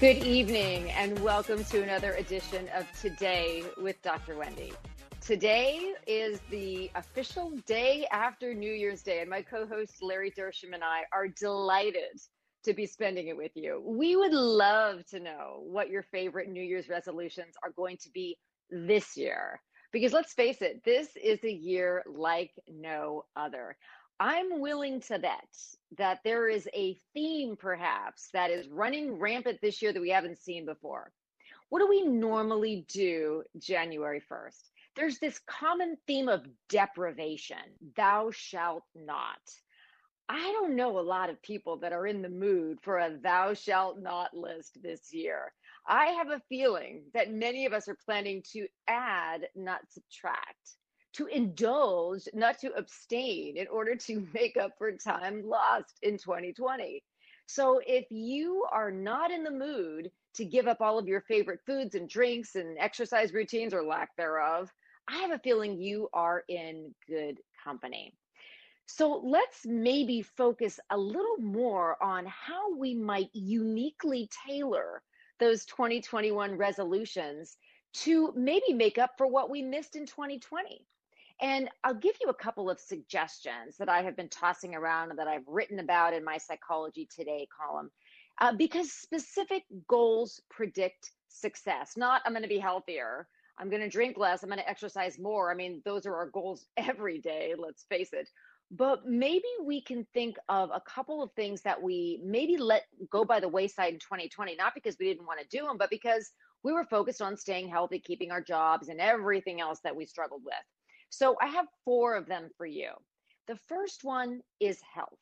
Good evening, and welcome to another edition of Today with Dr. Wendy. Today is the official day after New Year's Day, and my co host Larry Dersham and I are delighted to be spending it with you. We would love to know what your favorite New Year's resolutions are going to be this year. Because let's face it, this is a year like no other. I'm willing to bet that there is a theme, perhaps, that is running rampant this year that we haven't seen before. What do we normally do January 1st? There's this common theme of deprivation thou shalt not. I don't know a lot of people that are in the mood for a thou shalt not list this year. I have a feeling that many of us are planning to add, not subtract to indulge, not to abstain, in order to make up for time lost in 2020. So if you are not in the mood to give up all of your favorite foods and drinks and exercise routines or lack thereof, I have a feeling you are in good company. So let's maybe focus a little more on how we might uniquely tailor those 2021 resolutions to maybe make up for what we missed in 2020. And I'll give you a couple of suggestions that I have been tossing around and that I've written about in my Psychology Today column. Uh, because specific goals predict success, not I'm going to be healthier, I'm going to drink less, I'm going to exercise more. I mean, those are our goals every day, let's face it. But maybe we can think of a couple of things that we maybe let go by the wayside in 2020, not because we didn't want to do them, but because we were focused on staying healthy, keeping our jobs, and everything else that we struggled with. So I have four of them for you. The first one is health,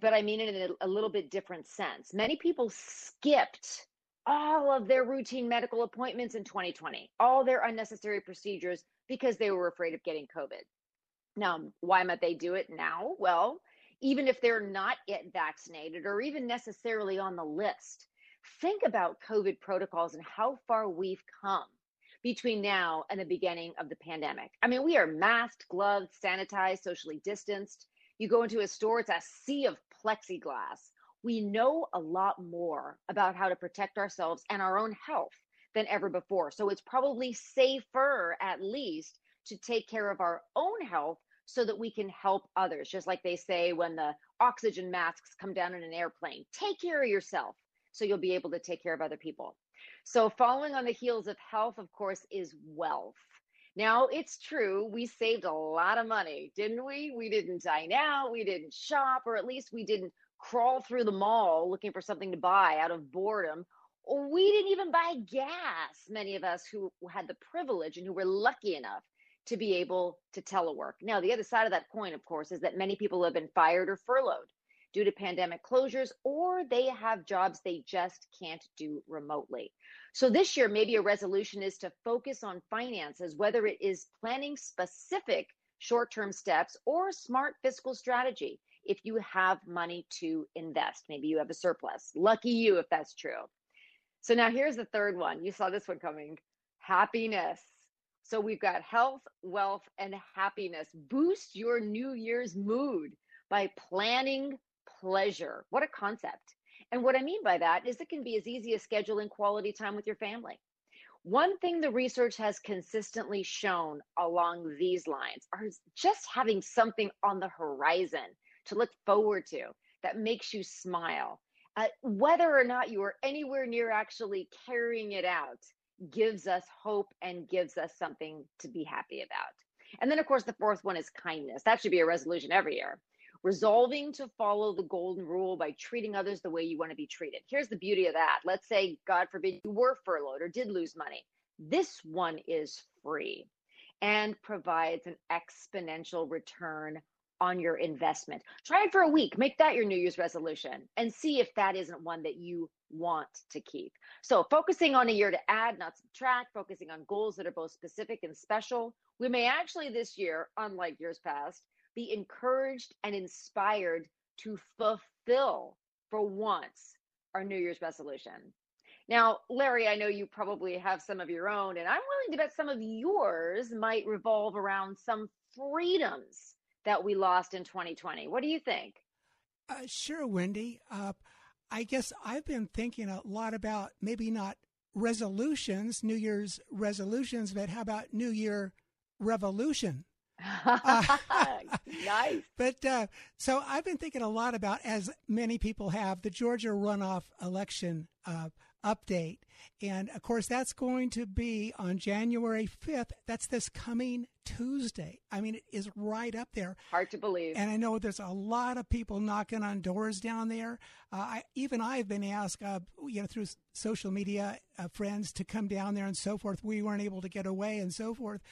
but I mean it in a, a little bit different sense. Many people skipped all of their routine medical appointments in 2020, all their unnecessary procedures because they were afraid of getting COVID. Now, why might they do it now? Well, even if they're not yet vaccinated or even necessarily on the list, think about COVID protocols and how far we've come between now and the beginning of the pandemic. I mean, we are masked, gloved, sanitized, socially distanced. You go into a store, it's a sea of plexiglass. We know a lot more about how to protect ourselves and our own health than ever before. So it's probably safer, at least, to take care of our own health so that we can help others. Just like they say when the oxygen masks come down in an airplane, take care of yourself so you'll be able to take care of other people. So, following on the heels of health, of course, is wealth. Now, it's true, we saved a lot of money, didn't we? We didn't dine out, we didn't shop, or at least we didn't crawl through the mall looking for something to buy out of boredom. We didn't even buy gas, many of us who had the privilege and who were lucky enough to be able to telework. Now, the other side of that coin, of course, is that many people have been fired or furloughed due to pandemic closures, or they have jobs they just can't do remotely. So this year, maybe a resolution is to focus on finances, whether it is planning specific short term steps or smart fiscal strategy if you have money to invest. Maybe you have a surplus. Lucky you if that's true. So now here's the third one. You saw this one coming happiness. So we've got health, wealth, and happiness. Boost your New Year's mood by planning pleasure. What a concept. And what I mean by that is it can be as easy as scheduling quality time with your family. One thing the research has consistently shown along these lines are just having something on the horizon to look forward to that makes you smile. Uh, whether or not you are anywhere near actually carrying it out gives us hope and gives us something to be happy about. And then, of course, the fourth one is kindness. That should be a resolution every year resolving to follow the golden rule by treating others the way you want to be treated. Here's the beauty of that. Let's say, God forbid, you were furloughed or did lose money. This one is free and provides an exponential return on your investment. Try it for a week. Make that your New Year's resolution and see if that isn't one that you want to keep. So, focusing on a year to add, not subtract, focusing on goals that are both specific and special, we may actually this year, unlike years past, be encouraged and inspired to fulfill for once our New Year's resolution. Now, Larry, I know you probably have some of your own, and I'm willing to bet some of yours might revolve around some freedoms that we lost in 2020. What do you think? Uh, sure, Wendy. Uh, I guess I've been thinking a lot about maybe not resolutions, New Year's resolutions, but how about New Year revolution? Uh, nice. But uh, so I've been thinking a lot about, as many people have, the Georgia runoff election uh, update. And of course, that's going to be on January 5th. That's this coming Tuesday. I mean, it is right up there. Hard to believe. And I know there's a lot of people knocking on doors down there. Uh, I, even I've been asked, uh, you know, through social media, uh, friends to come down there and so forth. We weren't able to get away and so forth.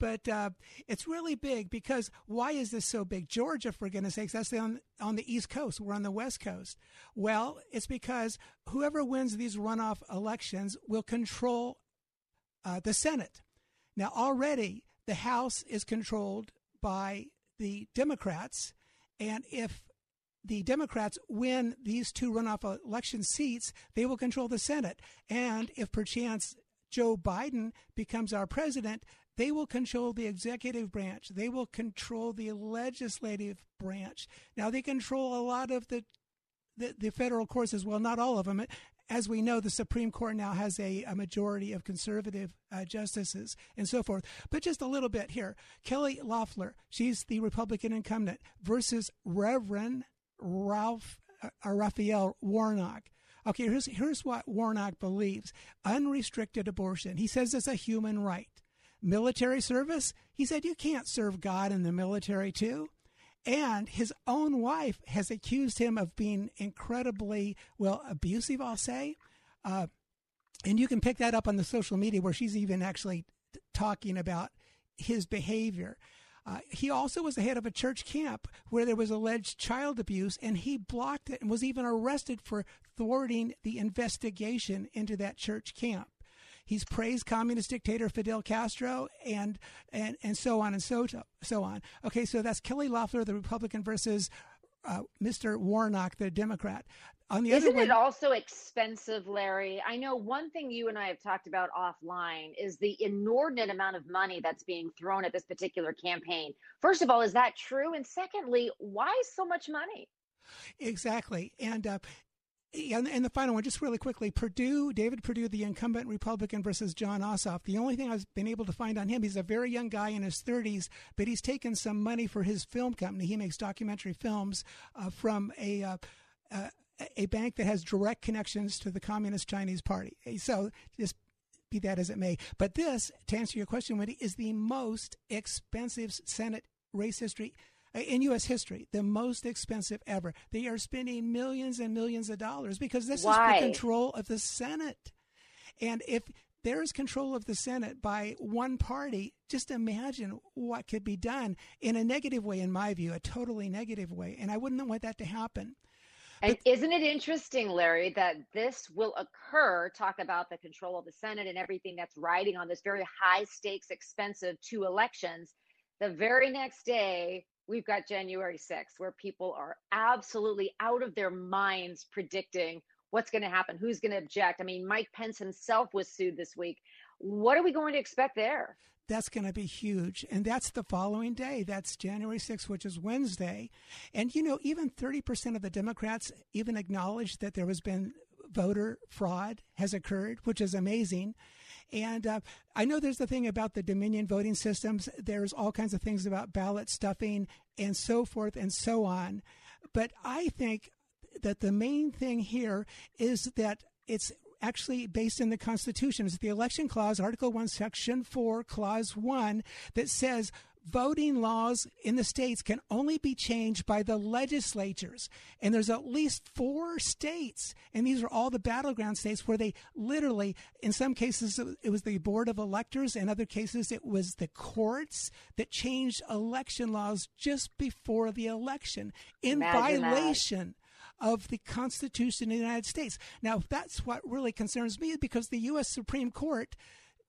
But uh, it's really big because why is this so big? Georgia, for goodness sakes, that's on, on the East Coast. We're on the West Coast. Well, it's because whoever wins these runoff elections will control uh, the Senate. Now, already the House is controlled by the Democrats. And if the Democrats win these two runoff election seats, they will control the Senate. And if perchance Joe Biden becomes our president, they will control the executive branch. They will control the legislative branch. Now they control a lot of the the, the federal courts as well, not all of them. As we know, the Supreme Court now has a, a majority of conservative uh, justices and so forth. But just a little bit here. Kelly Loeffler, she's the Republican incumbent, versus Reverend Ralph uh, Raphael Warnock. Okay, here's, here's what Warnock believes unrestricted abortion. He says it's a human right military service. He said, You can't serve God in the military, too. And his own wife has accused him of being incredibly, well, abusive, I'll say. Uh, and you can pick that up on the social media where she's even actually talking about his behavior. Uh, he also was the head of a church camp where there was alleged child abuse, and he blocked it and was even arrested for thwarting the investigation into that church camp. He's praised communist dictator Fidel Castro and and and so on and so so on. Okay, so that's Kelly Loeffler, the Republican, versus uh, Mr. Warnock, the Democrat. On the Isn't other one, it also expensive, Larry? I know one thing you and I have talked about offline is the inordinate amount of money that's being thrown at this particular campaign. First of all, is that true? And secondly, why so much money? Exactly. And uh, and, and the final one, just really quickly, Perdue, David Perdue, the incumbent Republican versus John Ossoff. The only thing I've been able to find on him, he's a very young guy in his 30s, but he's taken some money for his film company. He makes documentary films uh, from a uh, uh, a bank that has direct connections to the Communist Chinese Party. So just be that as it may. But this, to answer your question, Wendy, is the most expensive Senate race history in U.S. history, the most expensive ever. They are spending millions and millions of dollars because this Why? is for control of the Senate. And if there is control of the Senate by one party, just imagine what could be done in a negative way, in my view, a totally negative way. And I wouldn't want that to happen. And but, isn't it interesting, Larry, that this will occur? Talk about the control of the Senate and everything that's riding on this very high stakes, expensive two elections. The very next day, we've got January 6th, where people are absolutely out of their minds predicting what's going to happen, who's going to object. I mean, Mike Pence himself was sued this week. What are we going to expect there? That's going to be huge. And that's the following day. That's January 6th, which is Wednesday. And, you know, even 30% of the Democrats even acknowledged that there has been voter fraud has occurred, which is amazing. And uh, I know there's the thing about the Dominion voting systems. There's all kinds of things about ballot stuffing and so forth and so on. But I think that the main thing here is that it's actually based in the Constitution. It's the election clause, Article 1, Section 4, Clause 1, that says voting laws in the states can only be changed by the legislatures. And there's at least four states, and these are all the battleground states where they literally, in some cases, it was the board of electors, in other cases, it was the courts that changed election laws just before the election in Imagine violation. of the Constitution of the United States. Now, that's what really concerns me because the U.S. Supreme Court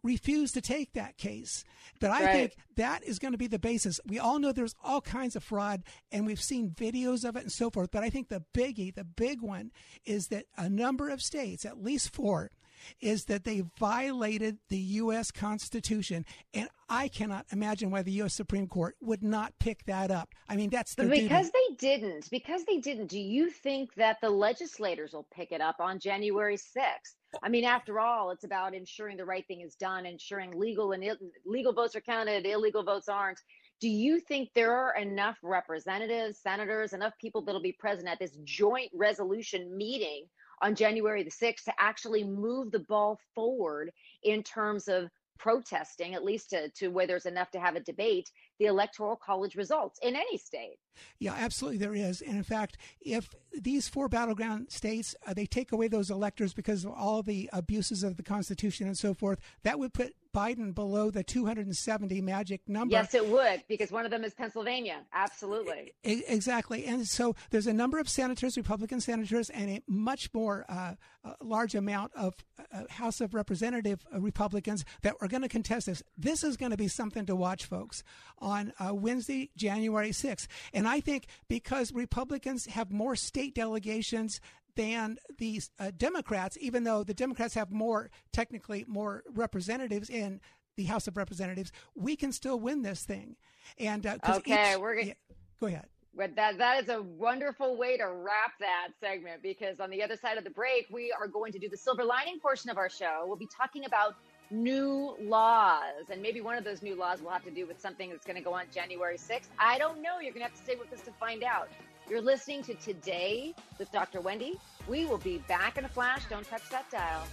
refused to take that case. But I right. think that is going to be the basis. We all know there's all kinds of fraud, and we've seen videos of it and so forth. But I think the biggie, the big one, is that a number of states, at least four, is that they violated the U.S. Constitution. And I cannot imagine why the U.S. Supreme Court would not pick that up. I mean, that's their because duty. they didn't. Because they didn't. Do you think that the legislators will pick it up on January 6th? I mean, after all, it's about ensuring the right thing is done, ensuring legal and Ill- legal votes are counted, illegal votes aren't. Do you think there are enough representatives, senators, enough people that'll be present at this joint resolution meeting on January the 6th to actually move the ball forward in terms of protesting, at least to, to where there's enough to have a debate, the electoral college results in any state. Yeah, absolutely, there is. And in fact, if these four battleground states uh, they take away those electors because of all the abuses of the Constitution and so forth, that would put Biden below the 270 magic number. Yes, it would, because one of them is Pennsylvania. Absolutely. Exactly. And so there's a number of senators, Republican senators, and a much more uh, large amount of uh, House of Representative uh, Republicans that are going to contest this. This is going to be something to watch, folks, on uh, Wednesday, January 6th. And I think because Republicans have more state delegations than the uh, Democrats, even though the Democrats have more, technically, more representatives in the House of Representatives, we can still win this thing. And uh, okay, each, we're gonna. Yeah, go ahead. But that that is a wonderful way to wrap that segment because on the other side of the break, we are going to do the silver lining portion of our show. We'll be talking about new laws, and maybe one of those new laws will have to do with something that's going to go on January 6th. I don't know. You're going to have to stay with us to find out. You're listening to Today with Dr. Wendy. We will be back in a flash. Don't touch that dial.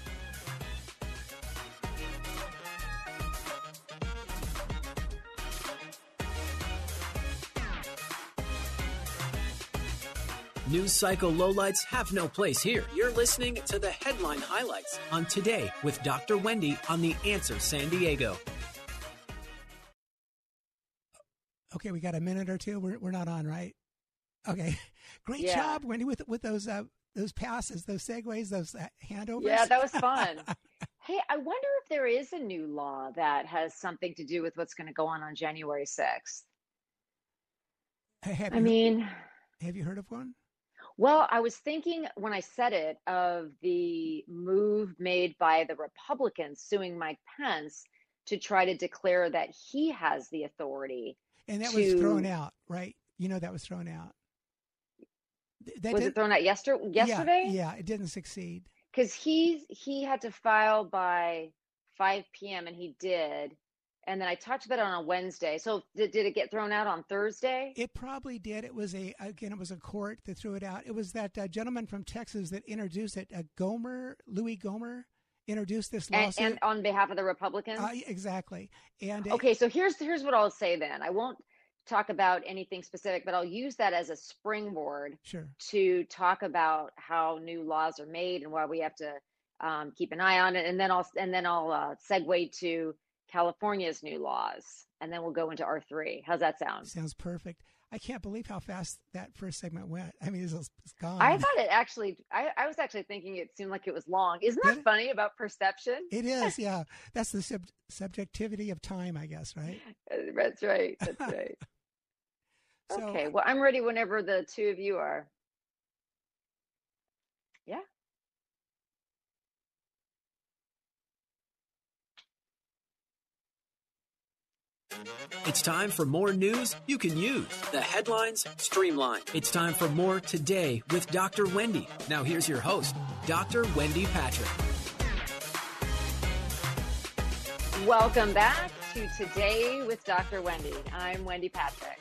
News cycle lowlights have no place here. You're listening to the headline highlights on Today with Dr. Wendy on The Answer San Diego. Okay, we got a minute or two. We're, we're not on, right? Okay, great yeah. job, Wendy, with with those uh, those passes, those segues, those uh, handovers. Yeah, that was fun. hey, I wonder if there is a new law that has something to do with what's going to go on on January sixth. I mean, have you heard of one? Well, I was thinking when I said it of the move made by the Republicans suing Mike Pence to try to declare that he has the authority. And that to, was thrown out, right? You know that was thrown out. That was it thrown out yesterday? Yesterday? Yeah, yeah it didn't succeed. Because he he had to file by 5 p.m. and he did, and then I talked about it on a Wednesday. So did, did it get thrown out on Thursday? It probably did. It was a again, it was a court that threw it out. It was that uh, gentleman from Texas that introduced it, uh, Gohmert, Louis Gohmert introduced this lawsuit and, and on behalf of the Republicans. Uh, exactly. And okay, so here's here's what I'll say then. I won't talk about anything specific, but I'll use that as a springboard sure. to talk about how new laws are made and why we have to um, keep an eye on it. And then I'll and then I'll uh, segue to California's new laws, and then we'll go into R three. How's that sound? Sounds perfect. I can't believe how fast that first segment went. I mean, it's, it's gone. I thought it actually. I, I, was actually thinking it seemed like it was long. Isn't that funny about perception? It is. Yeah, that's the sub- subjectivity of time, I guess. Right. Uh, that's right. That's right. So, okay. Well, I'm ready whenever the two of you are. Yeah. It's time for more news you can use. The headlines streamlined. It's time for more today with Dr. Wendy. Now, here's your host, Dr. Wendy Patrick. Welcome back to Today with Dr. Wendy. I'm Wendy Patrick.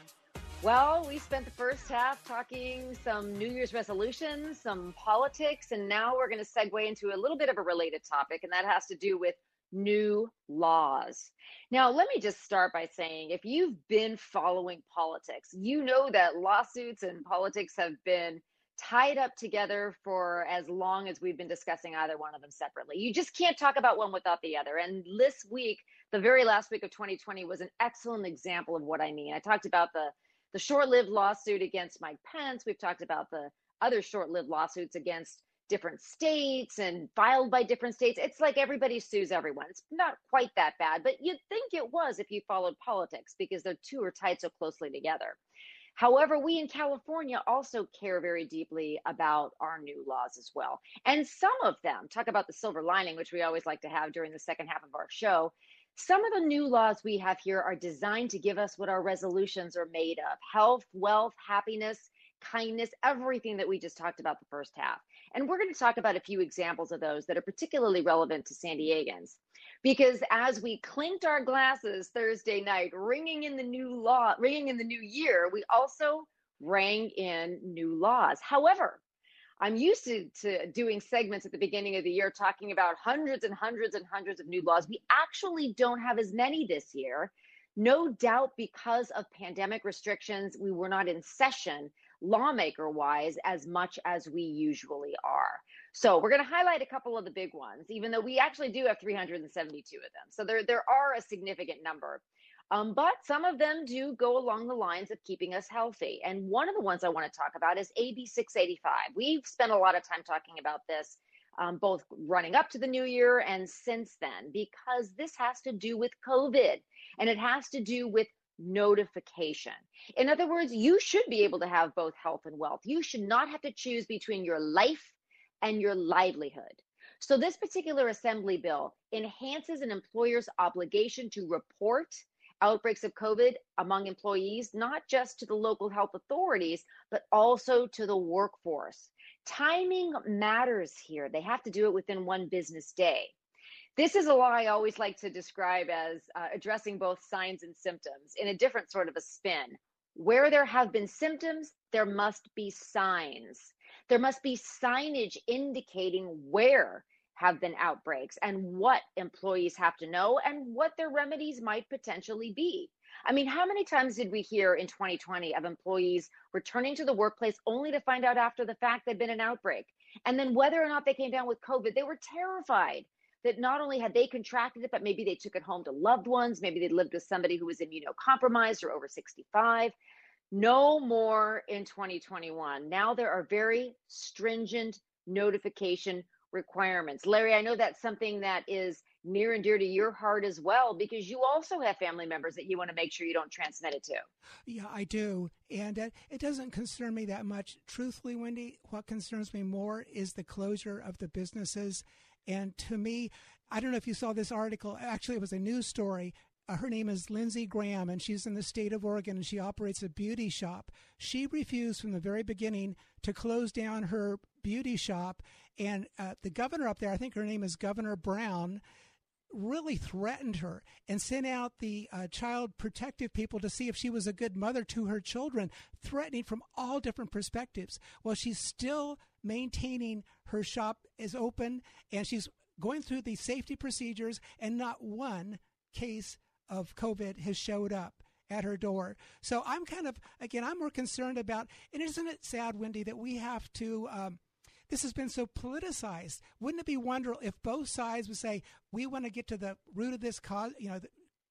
Well, we spent the first half talking some New Year's resolutions, some politics, and now we're going to segue into a little bit of a related topic, and that has to do with new laws. Now, let me just start by saying if you've been following politics, you know that lawsuits and politics have been tied up together for as long as we've been discussing either one of them separately. You just can't talk about one without the other. And this week, the very last week of 2020 was an excellent example of what I mean. I talked about the the short lived lawsuit against Mike Pence. We've talked about the other short lived lawsuits against different states and filed by different states. It's like everybody sues everyone. It's not quite that bad, but you'd think it was if you followed politics because the two are tied so closely together. However, we in California also care very deeply about our new laws as well. And some of them, talk about the silver lining, which we always like to have during the second half of our show. Some of the new laws we have here are designed to give us what our resolutions are made of health, wealth, happiness, kindness, everything that we just talked about the first half. And we're going to talk about a few examples of those that are particularly relevant to San Diegans. Because as we clinked our glasses Thursday night, ringing in the new law, ringing in the new year, we also rang in new laws. However, I'm used to, to doing segments at the beginning of the year talking about hundreds and hundreds and hundreds of new laws. We actually don't have as many this year. No doubt because of pandemic restrictions, we were not in session lawmaker wise as much as we usually are. So we're going to highlight a couple of the big ones, even though we actually do have 372 of them. So there, there are a significant number. Um, but some of them do go along the lines of keeping us healthy. And one of the ones I want to talk about is AB 685. We've spent a lot of time talking about this, um, both running up to the new year and since then, because this has to do with COVID and it has to do with notification. In other words, you should be able to have both health and wealth. You should not have to choose between your life and your livelihood. So, this particular assembly bill enhances an employer's obligation to report outbreaks of COVID among employees, not just to the local health authorities, but also to the workforce. Timing matters here. They have to do it within one business day. This is a law I always like to describe as uh, addressing both signs and symptoms in a different sort of a spin. Where there have been symptoms, there must be signs. There must be signage indicating where have been outbreaks and what employees have to know and what their remedies might potentially be. I mean, how many times did we hear in 2020 of employees returning to the workplace only to find out after the fact there'd been an outbreak? And then whether or not they came down with COVID, they were terrified that not only had they contracted it, but maybe they took it home to loved ones. Maybe they lived with somebody who was immunocompromised or over 65. No more in 2021. Now there are very stringent notification requirements. Larry, I know that's something that is near and dear to your heart as well because you also have family members that you want to make sure you don't transmit it to. Yeah, I do. And it doesn't concern me that much. Truthfully, Wendy, what concerns me more is the closure of the businesses and to me, I don't know if you saw this article. Actually, it was a news story. Uh, her name is Lindsey Graham, and she's in the state of Oregon, and she operates a beauty shop. She refused from the very beginning to close down her beauty shop, and uh, the governor up there, I think her name is Governor Brown, really threatened her and sent out the uh, child protective people to see if she was a good mother to her children, threatening from all different perspectives. Well, she's still maintaining her shop is open and she's going through the safety procedures, and not one case of COVID has showed up at her door. So I'm kind of, again, I'm more concerned about, and isn't it sad, Wendy, that we have to. Um, this has been so politicized. Wouldn't it be wonderful if both sides would say, we want to get to the root of this cause, you know,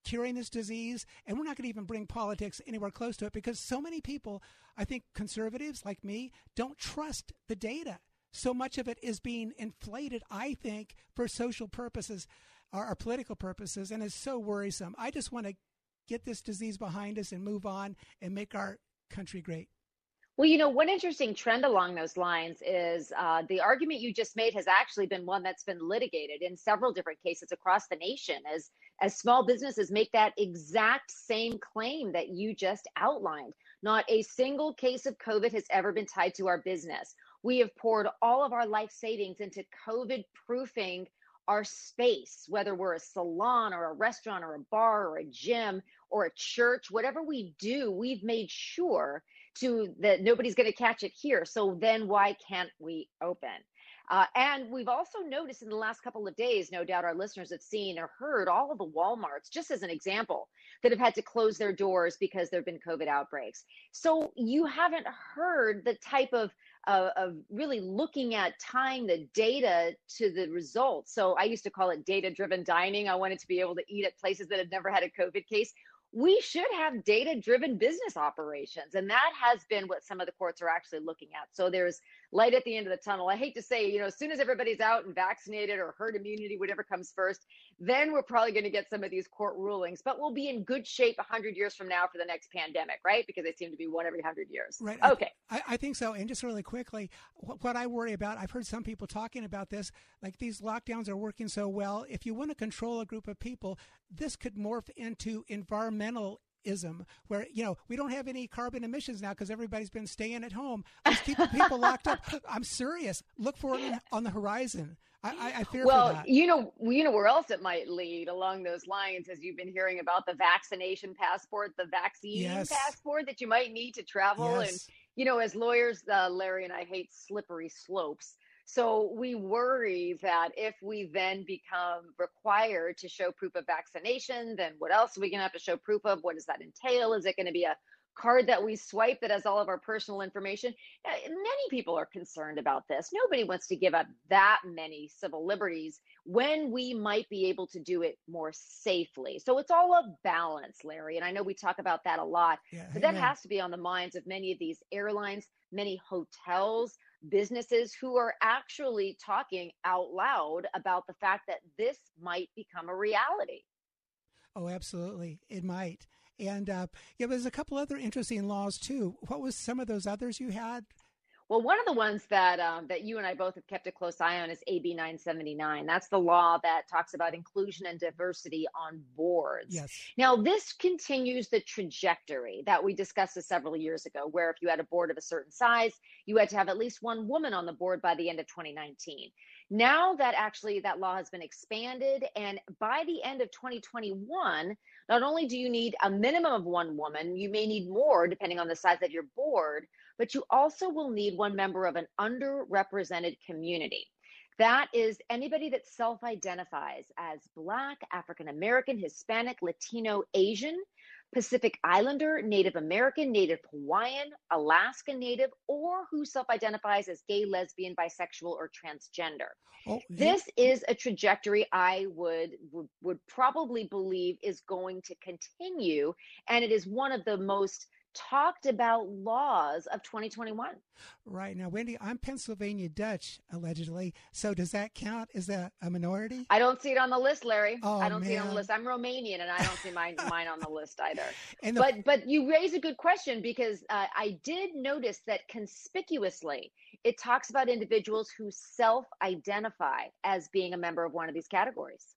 curing this disease, and we're not going to even bring politics anywhere close to it because so many people, I think conservatives like me, don't trust the data. So much of it is being inflated, I think, for social purposes or, or political purposes, and it's so worrisome. I just want to get this disease behind us and move on and make our country great. Well, you know, one interesting trend along those lines is uh, the argument you just made has actually been one that's been litigated in several different cases across the nation as as small businesses make that exact same claim that you just outlined. Not a single case of COVID has ever been tied to our business. We have poured all of our life savings into COVID proofing our space, whether we're a salon or a restaurant or a bar or a gym or a church, whatever we do, we've made sure to that nobody's going to catch it here. So then why can't we open? Uh, and we've also noticed in the last couple of days, no doubt our listeners have seen or heard all of the Walmarts, just as an example, that have had to close their doors because there have been COVID outbreaks. So you haven't heard the type of uh, of really looking at tying the data to the results. So I used to call it data driven dining. I wanted to be able to eat at places that had never had a COVID case. We should have data driven business operations. And that has been what some of the courts are actually looking at. So there's light at the end of the tunnel. I hate to say, you know, as soon as everybody's out and vaccinated or herd immunity, whatever comes first, then we're probably going to get some of these court rulings. But we'll be in good shape 100 years from now for the next pandemic, right? Because they seem to be one every 100 years. Right. Okay. I, I think so. And just really quickly, what, what I worry about, I've heard some people talking about this, like these lockdowns are working so well. If you want to control a group of people, this could morph into environmental ism where you know we don't have any carbon emissions now because everybody's been staying at home let's keep people locked up i'm serious look for it on the horizon I, I, fear well, you know, you know where else it might lead along those lines, as you've been hearing about the vaccination passport, the vaccine yes. passport that you might need to travel, yes. and you know, as lawyers, uh, Larry and I hate slippery slopes. So we worry that if we then become required to show proof of vaccination, then what else are we going to have to show proof of? What does that entail? Is it going to be a card that we swipe that has all of our personal information? Uh, many people are concerned about this. Nobody wants to give up that many civil liberties when we might be able to do it more safely. So it's all a balance, Larry. And I know we talk about that a lot, yeah, but that has to be on the minds of many of these airlines, many hotels businesses who are actually talking out loud about the fact that this might become a reality. Oh, absolutely. It might. And uh, yeah, there's a couple other interesting laws too. What was some of those others you had? Well, one of the ones that um, that you and I both have kept a close eye on is AB 979. That's the law that talks about inclusion and diversity on boards. Yes. Now, this continues the trajectory that we discussed several years ago, where if you had a board of a certain size, you had to have at least one woman on the board by the end of 2019. Now that actually that law has been expanded, and by the end of 2021, not only do you need a minimum of one woman, you may need more depending on the size of your board but you also will need one member of an underrepresented community. That is anybody that self identifies as Black, African American, Hispanic, Latino, Asian, Pacific Islander, Native American, Native Hawaiian, Alaska Native, or who self identifies as gay, lesbian, bisexual, or transgender. Oh, this is a trajectory I would, would would probably believe is going to continue, and it is one of the most talked about laws of 2021. Right. Now, Wendy, I'm Pennsylvania Dutch, allegedly. So does that count? Is that a minority? I don't see it on the list, Larry. Oh, I don't man. see it on the list. I'm Romanian and I don't see mine, mine on the list either. The- but, but you raise a good question because uh, I did notice that conspicuously it talks about individuals who self identify as being a member of one of these categories.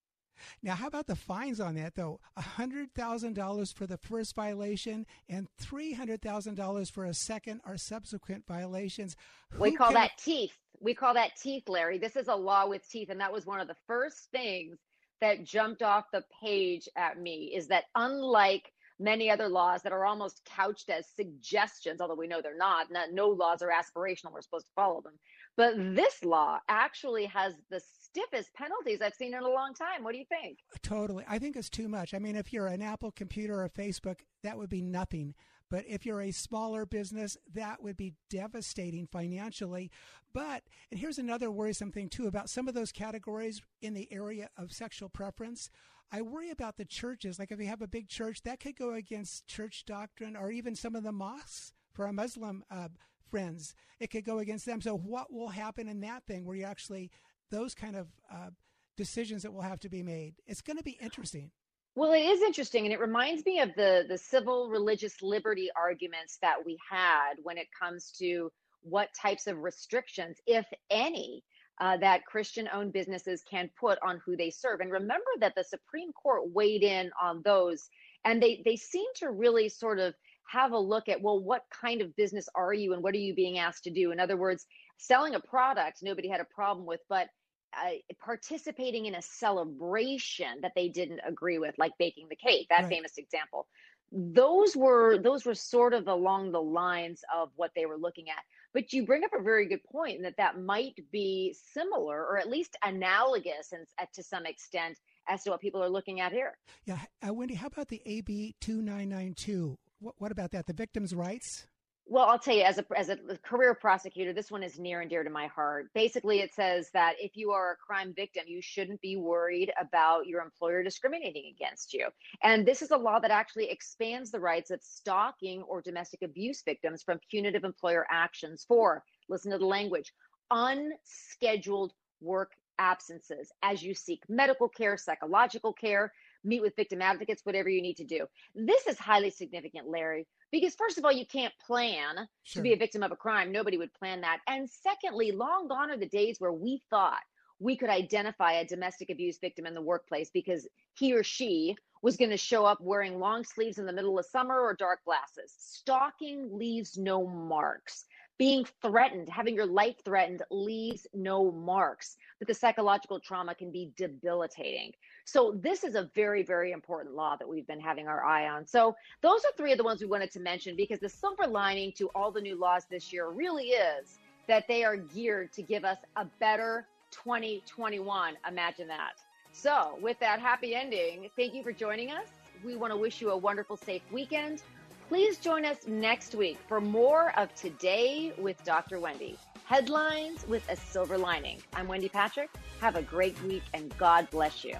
Now, how about the fines on that, though? $100,000 for the first violation and $300,000 for a second or subsequent violations. We call can... that teeth. We call that teeth, Larry. This is a law with teeth. And that was one of the first things that jumped off the page at me is that unlike many other laws that are almost couched as suggestions, although we know they're not, not no laws are aspirational, we're supposed to follow them. But this law actually has the stiffest penalties I've seen in a long time. What do you think? Totally. I think it's too much. I mean, if you're an Apple computer or Facebook, that would be nothing. But if you're a smaller business, that would be devastating financially. But, and here's another worrisome thing too about some of those categories in the area of sexual preference. I worry about the churches. Like if you have a big church, that could go against church doctrine or even some of the mosques for a Muslim uh, friends. It could go against them. So what will happen in that thing where you actually those kind of uh, decisions that will have to be made. It's going to be interesting. Well, it is interesting, and it reminds me of the the civil religious liberty arguments that we had when it comes to what types of restrictions, if any, uh, that Christian-owned businesses can put on who they serve. And remember that the Supreme Court weighed in on those, and they they seem to really sort of have a look at well, what kind of business are you, and what are you being asked to do? In other words, selling a product nobody had a problem with, but uh, participating in a celebration that they didn't agree with, like baking the cake, that right. famous example. Those were those were sort of along the lines of what they were looking at. But you bring up a very good point, and that that might be similar or at least analogous, and to some extent, as to what people are looking at here. Yeah, uh, Wendy, how about the AB two nine nine two? What about that? The victims' rights. Well, I'll tell you, as a as a career prosecutor, this one is near and dear to my heart. Basically, it says that if you are a crime victim, you shouldn't be worried about your employer discriminating against you. And this is a law that actually expands the rights of stalking or domestic abuse victims from punitive employer actions for, listen to the language, unscheduled work absences as you seek medical care, psychological care, meet with victim advocates, whatever you need to do. This is highly significant, Larry, because first of all, you can't plan sure. to be a victim of a crime. Nobody would plan that. And secondly, long gone are the days where we thought we could identify a domestic abuse victim in the workplace because he or she was going to show up wearing long sleeves in the middle of summer or dark glasses. Stalking leaves no marks being threatened, having your life threatened leaves no marks, but the psychological trauma can be debilitating. So, this is a very, very important law that we've been having our eye on. So, those are three of the ones we wanted to mention because the silver lining to all the new laws this year really is that they are geared to give us a better 2021. Imagine that. So, with that happy ending, thank you for joining us. We want to wish you a wonderful, safe weekend. Please join us next week for more of Today with Dr. Wendy. Headlines with a silver lining. I'm Wendy Patrick. Have a great week and God bless you.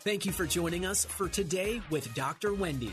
Thank you for joining us for Today with Dr. Wendy.